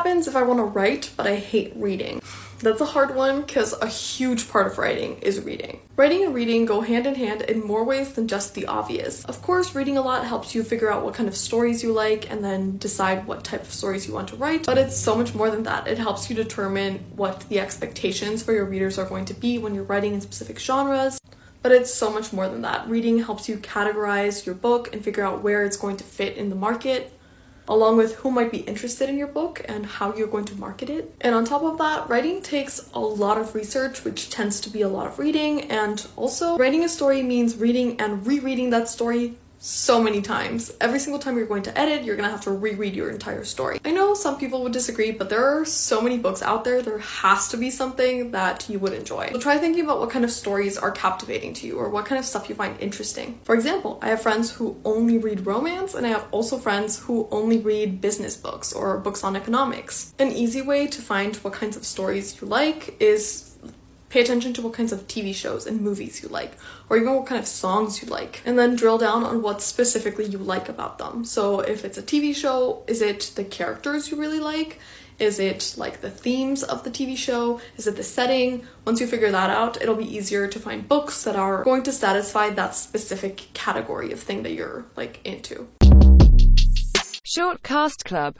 happens if I want to write, but I hate reading? That's a hard one because a huge part of writing is reading. Writing and reading go hand in hand in more ways than just the obvious. Of course, reading a lot helps you figure out what kind of stories you like and then decide what type of stories you want to write, but it's so much more than that. It helps you determine what the expectations for your readers are going to be when you're writing in specific genres. But it's so much more than that. Reading helps you categorize your book and figure out where it's going to fit in the market along with who might be interested in your book and how you're going to market it. And on top of that, writing takes a lot of research, which tends to be a lot of reading, and also writing a story means reading and rereading that story so many times. Every single time you're going to edit, you're gonna have to reread your entire story. I know some people would disagree, but there are so many books out there, there has to be something that you would enjoy. So try thinking about what kind of stories are captivating to you or what kind of stuff you find interesting. For example, I have friends who only read romance, and I have also friends who only read business books or books on economics. An easy way to find what kinds of stories you like is Pay attention to what kinds of TV shows and movies you like, or even what kind of songs you like, and then drill down on what specifically you like about them. So, if it's a TV show, is it the characters you really like? Is it like the themes of the TV show? Is it the setting? Once you figure that out, it'll be easier to find books that are going to satisfy that specific category of thing that you're like into. Short Cast Club